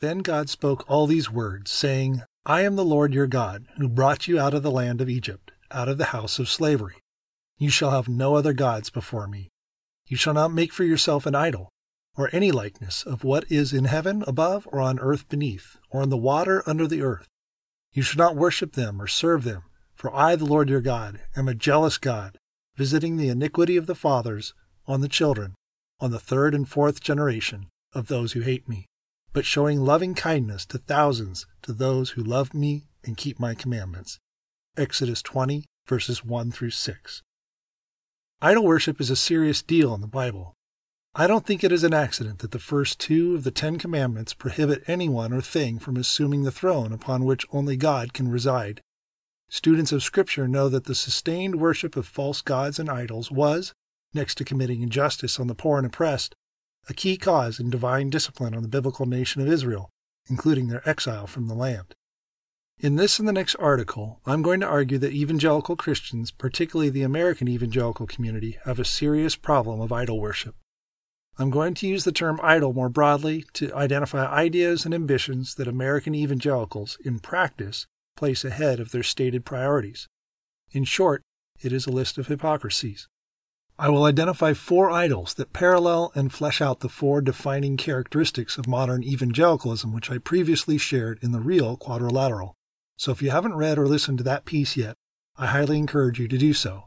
Then God spoke all these words, saying, I am the Lord your God, who brought you out of the land of Egypt, out of the house of slavery. You shall have no other gods before me. You shall not make for yourself an idol, or any likeness of what is in heaven above, or on earth beneath, or in the water under the earth. You shall not worship them or serve them, for I, the Lord your God, am a jealous God, visiting the iniquity of the fathers on the children, on the third and fourth generation of those who hate me, but showing loving kindness to thousands to those who love me and keep my commandments. Exodus 20, verses 1 through 6. Idol worship is a serious deal in the Bible. I don't think it is an accident that the first two of the Ten Commandments prohibit anyone or thing from assuming the throne upon which only God can reside. Students of Scripture know that the sustained worship of false gods and idols was, next to committing injustice on the poor and oppressed, a key cause in divine discipline on the biblical nation of Israel, including their exile from the land. In this and the next article, I'm going to argue that evangelical Christians, particularly the American evangelical community, have a serious problem of idol worship. I'm going to use the term idol more broadly to identify ideas and ambitions that American evangelicals, in practice, place ahead of their stated priorities. In short, it is a list of hypocrisies. I will identify four idols that parallel and flesh out the four defining characteristics of modern evangelicalism, which I previously shared in the real quadrilateral. So if you haven't read or listened to that piece yet, I highly encourage you to do so.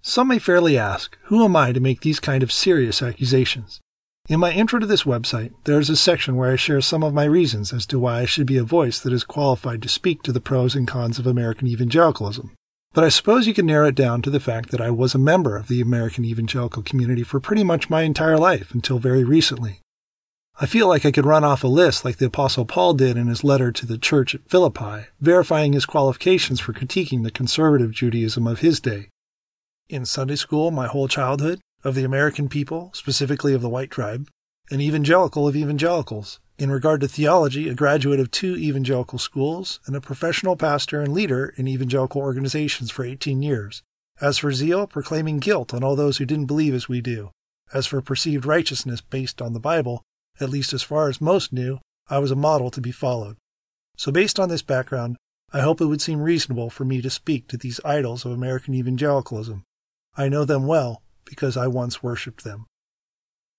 Some may fairly ask, who am I to make these kind of serious accusations? In my intro to this website, there is a section where I share some of my reasons as to why I should be a voice that is qualified to speak to the pros and cons of American evangelicalism. But I suppose you can narrow it down to the fact that I was a member of the American evangelical community for pretty much my entire life until very recently. I feel like I could run off a list like the Apostle Paul did in his letter to the church at Philippi, verifying his qualifications for critiquing the conservative Judaism of his day. In Sunday school, my whole childhood, of the American people, specifically of the white tribe, an evangelical of evangelicals. In regard to theology, a graduate of two evangelical schools, and a professional pastor and leader in evangelical organizations for 18 years. As for zeal, proclaiming guilt on all those who didn't believe as we do. As for perceived righteousness based on the Bible, at least as far as most knew, I was a model to be followed. So, based on this background, I hope it would seem reasonable for me to speak to these idols of American evangelicalism. I know them well because I once worshipped them.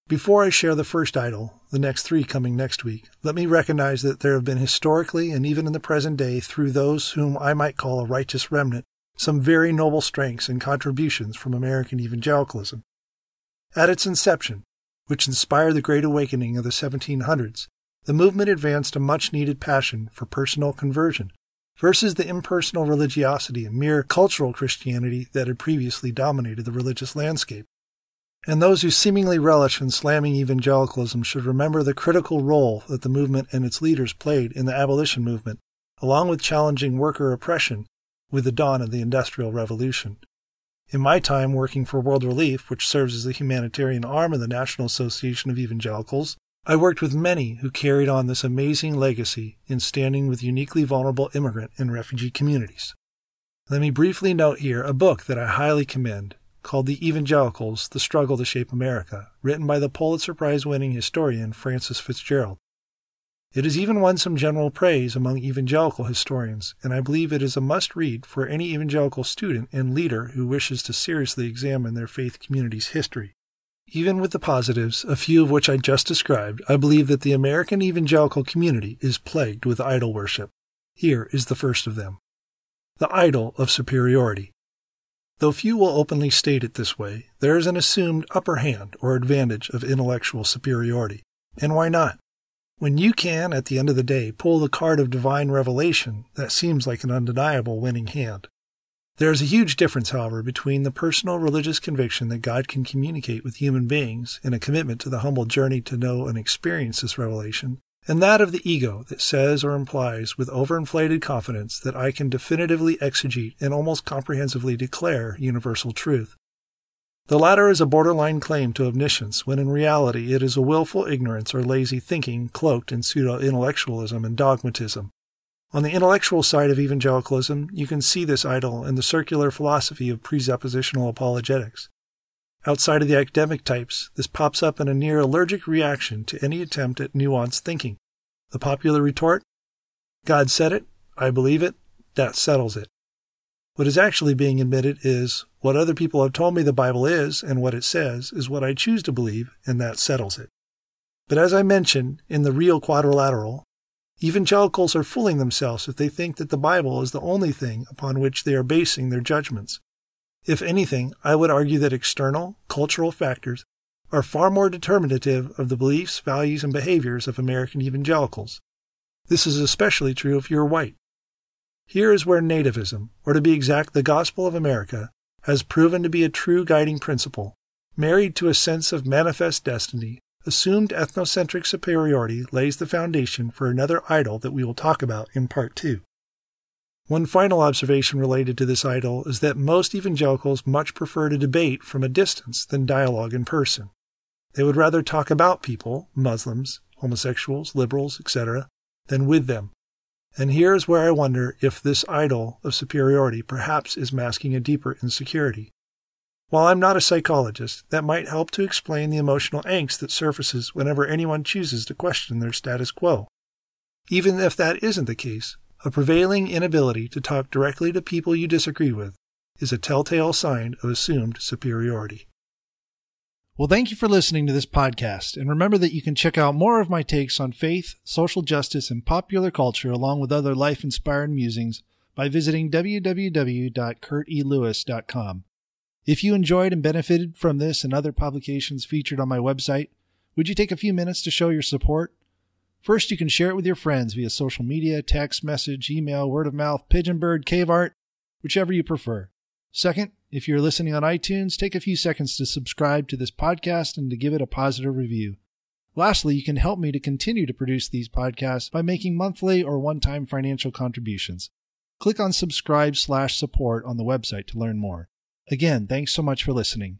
Before I share the first idol, the next three coming next week, let me recognize that there have been historically and even in the present day, through those whom I might call a righteous remnant, some very noble strengths and contributions from American evangelicalism. At its inception, which inspired the Great Awakening of the 1700s, the movement advanced a much needed passion for personal conversion versus the impersonal religiosity and mere cultural Christianity that had previously dominated the religious landscape. And those who seemingly relish in slamming evangelicalism should remember the critical role that the movement and its leaders played in the abolition movement, along with challenging worker oppression with the dawn of the Industrial Revolution. In my time working for World Relief, which serves as the humanitarian arm of the National Association of Evangelicals, I worked with many who carried on this amazing legacy in standing with uniquely vulnerable immigrant and refugee communities. Let me briefly note here a book that I highly commend called The Evangelicals The Struggle to Shape America, written by the Pulitzer Prize winning historian Frances FitzGerald. It has even won some general praise among evangelical historians, and I believe it is a must read for any evangelical student and leader who wishes to seriously examine their faith community's history. Even with the positives, a few of which I just described, I believe that the American evangelical community is plagued with idol worship. Here is the first of them the idol of superiority. Though few will openly state it this way, there is an assumed upper hand or advantage of intellectual superiority. And why not? When you can, at the end of the day, pull the card of divine revelation, that seems like an undeniable winning hand. There is a huge difference, however, between the personal religious conviction that God can communicate with human beings and a commitment to the humble journey to know and experience this revelation, and that of the ego that says or implies with overinflated confidence that I can definitively exegete and almost comprehensively declare universal truth. The latter is a borderline claim to omniscience, when in reality it is a willful ignorance or lazy thinking cloaked in pseudo intellectualism and dogmatism. On the intellectual side of evangelicalism, you can see this idol in the circular philosophy of presuppositional apologetics. Outside of the academic types, this pops up in a near allergic reaction to any attempt at nuanced thinking. The popular retort? God said it, I believe it, that settles it. What is actually being admitted is what other people have told me the Bible is and what it says is what I choose to believe, and that settles it. But as I mentioned in the real quadrilateral, evangelicals are fooling themselves if they think that the Bible is the only thing upon which they are basing their judgments. If anything, I would argue that external, cultural factors are far more determinative of the beliefs, values, and behaviors of American evangelicals. This is especially true if you're white. Here is where nativism, or to be exact, the gospel of America, has proven to be a true guiding principle, married to a sense of manifest destiny assumed ethnocentric superiority lays the foundation for another idol that we will talk about in part two. One final observation related to this idol is that most evangelicals much prefer to debate from a distance than dialogue in person. They would rather talk about people, Muslims, homosexuals, liberals, etc., than with them. And here is where I wonder if this idol of superiority perhaps is masking a deeper insecurity. While I'm not a psychologist, that might help to explain the emotional angst that surfaces whenever anyone chooses to question their status quo. Even if that isn't the case, a prevailing inability to talk directly to people you disagree with is a telltale sign of assumed superiority. Well, thank you for listening to this podcast, and remember that you can check out more of my takes on faith, social justice, and popular culture, along with other life inspired musings, by visiting www.kurtelewis.com. If you enjoyed and benefited from this and other publications featured on my website, would you take a few minutes to show your support? First, you can share it with your friends via social media, text message, email, word of mouth, pigeon bird, cave art, whichever you prefer. Second, if you're listening on iTunes, take a few seconds to subscribe to this podcast and to give it a positive review. Lastly, you can help me to continue to produce these podcasts by making monthly or one-time financial contributions. Click on subscribe slash support on the website to learn more. Again, thanks so much for listening.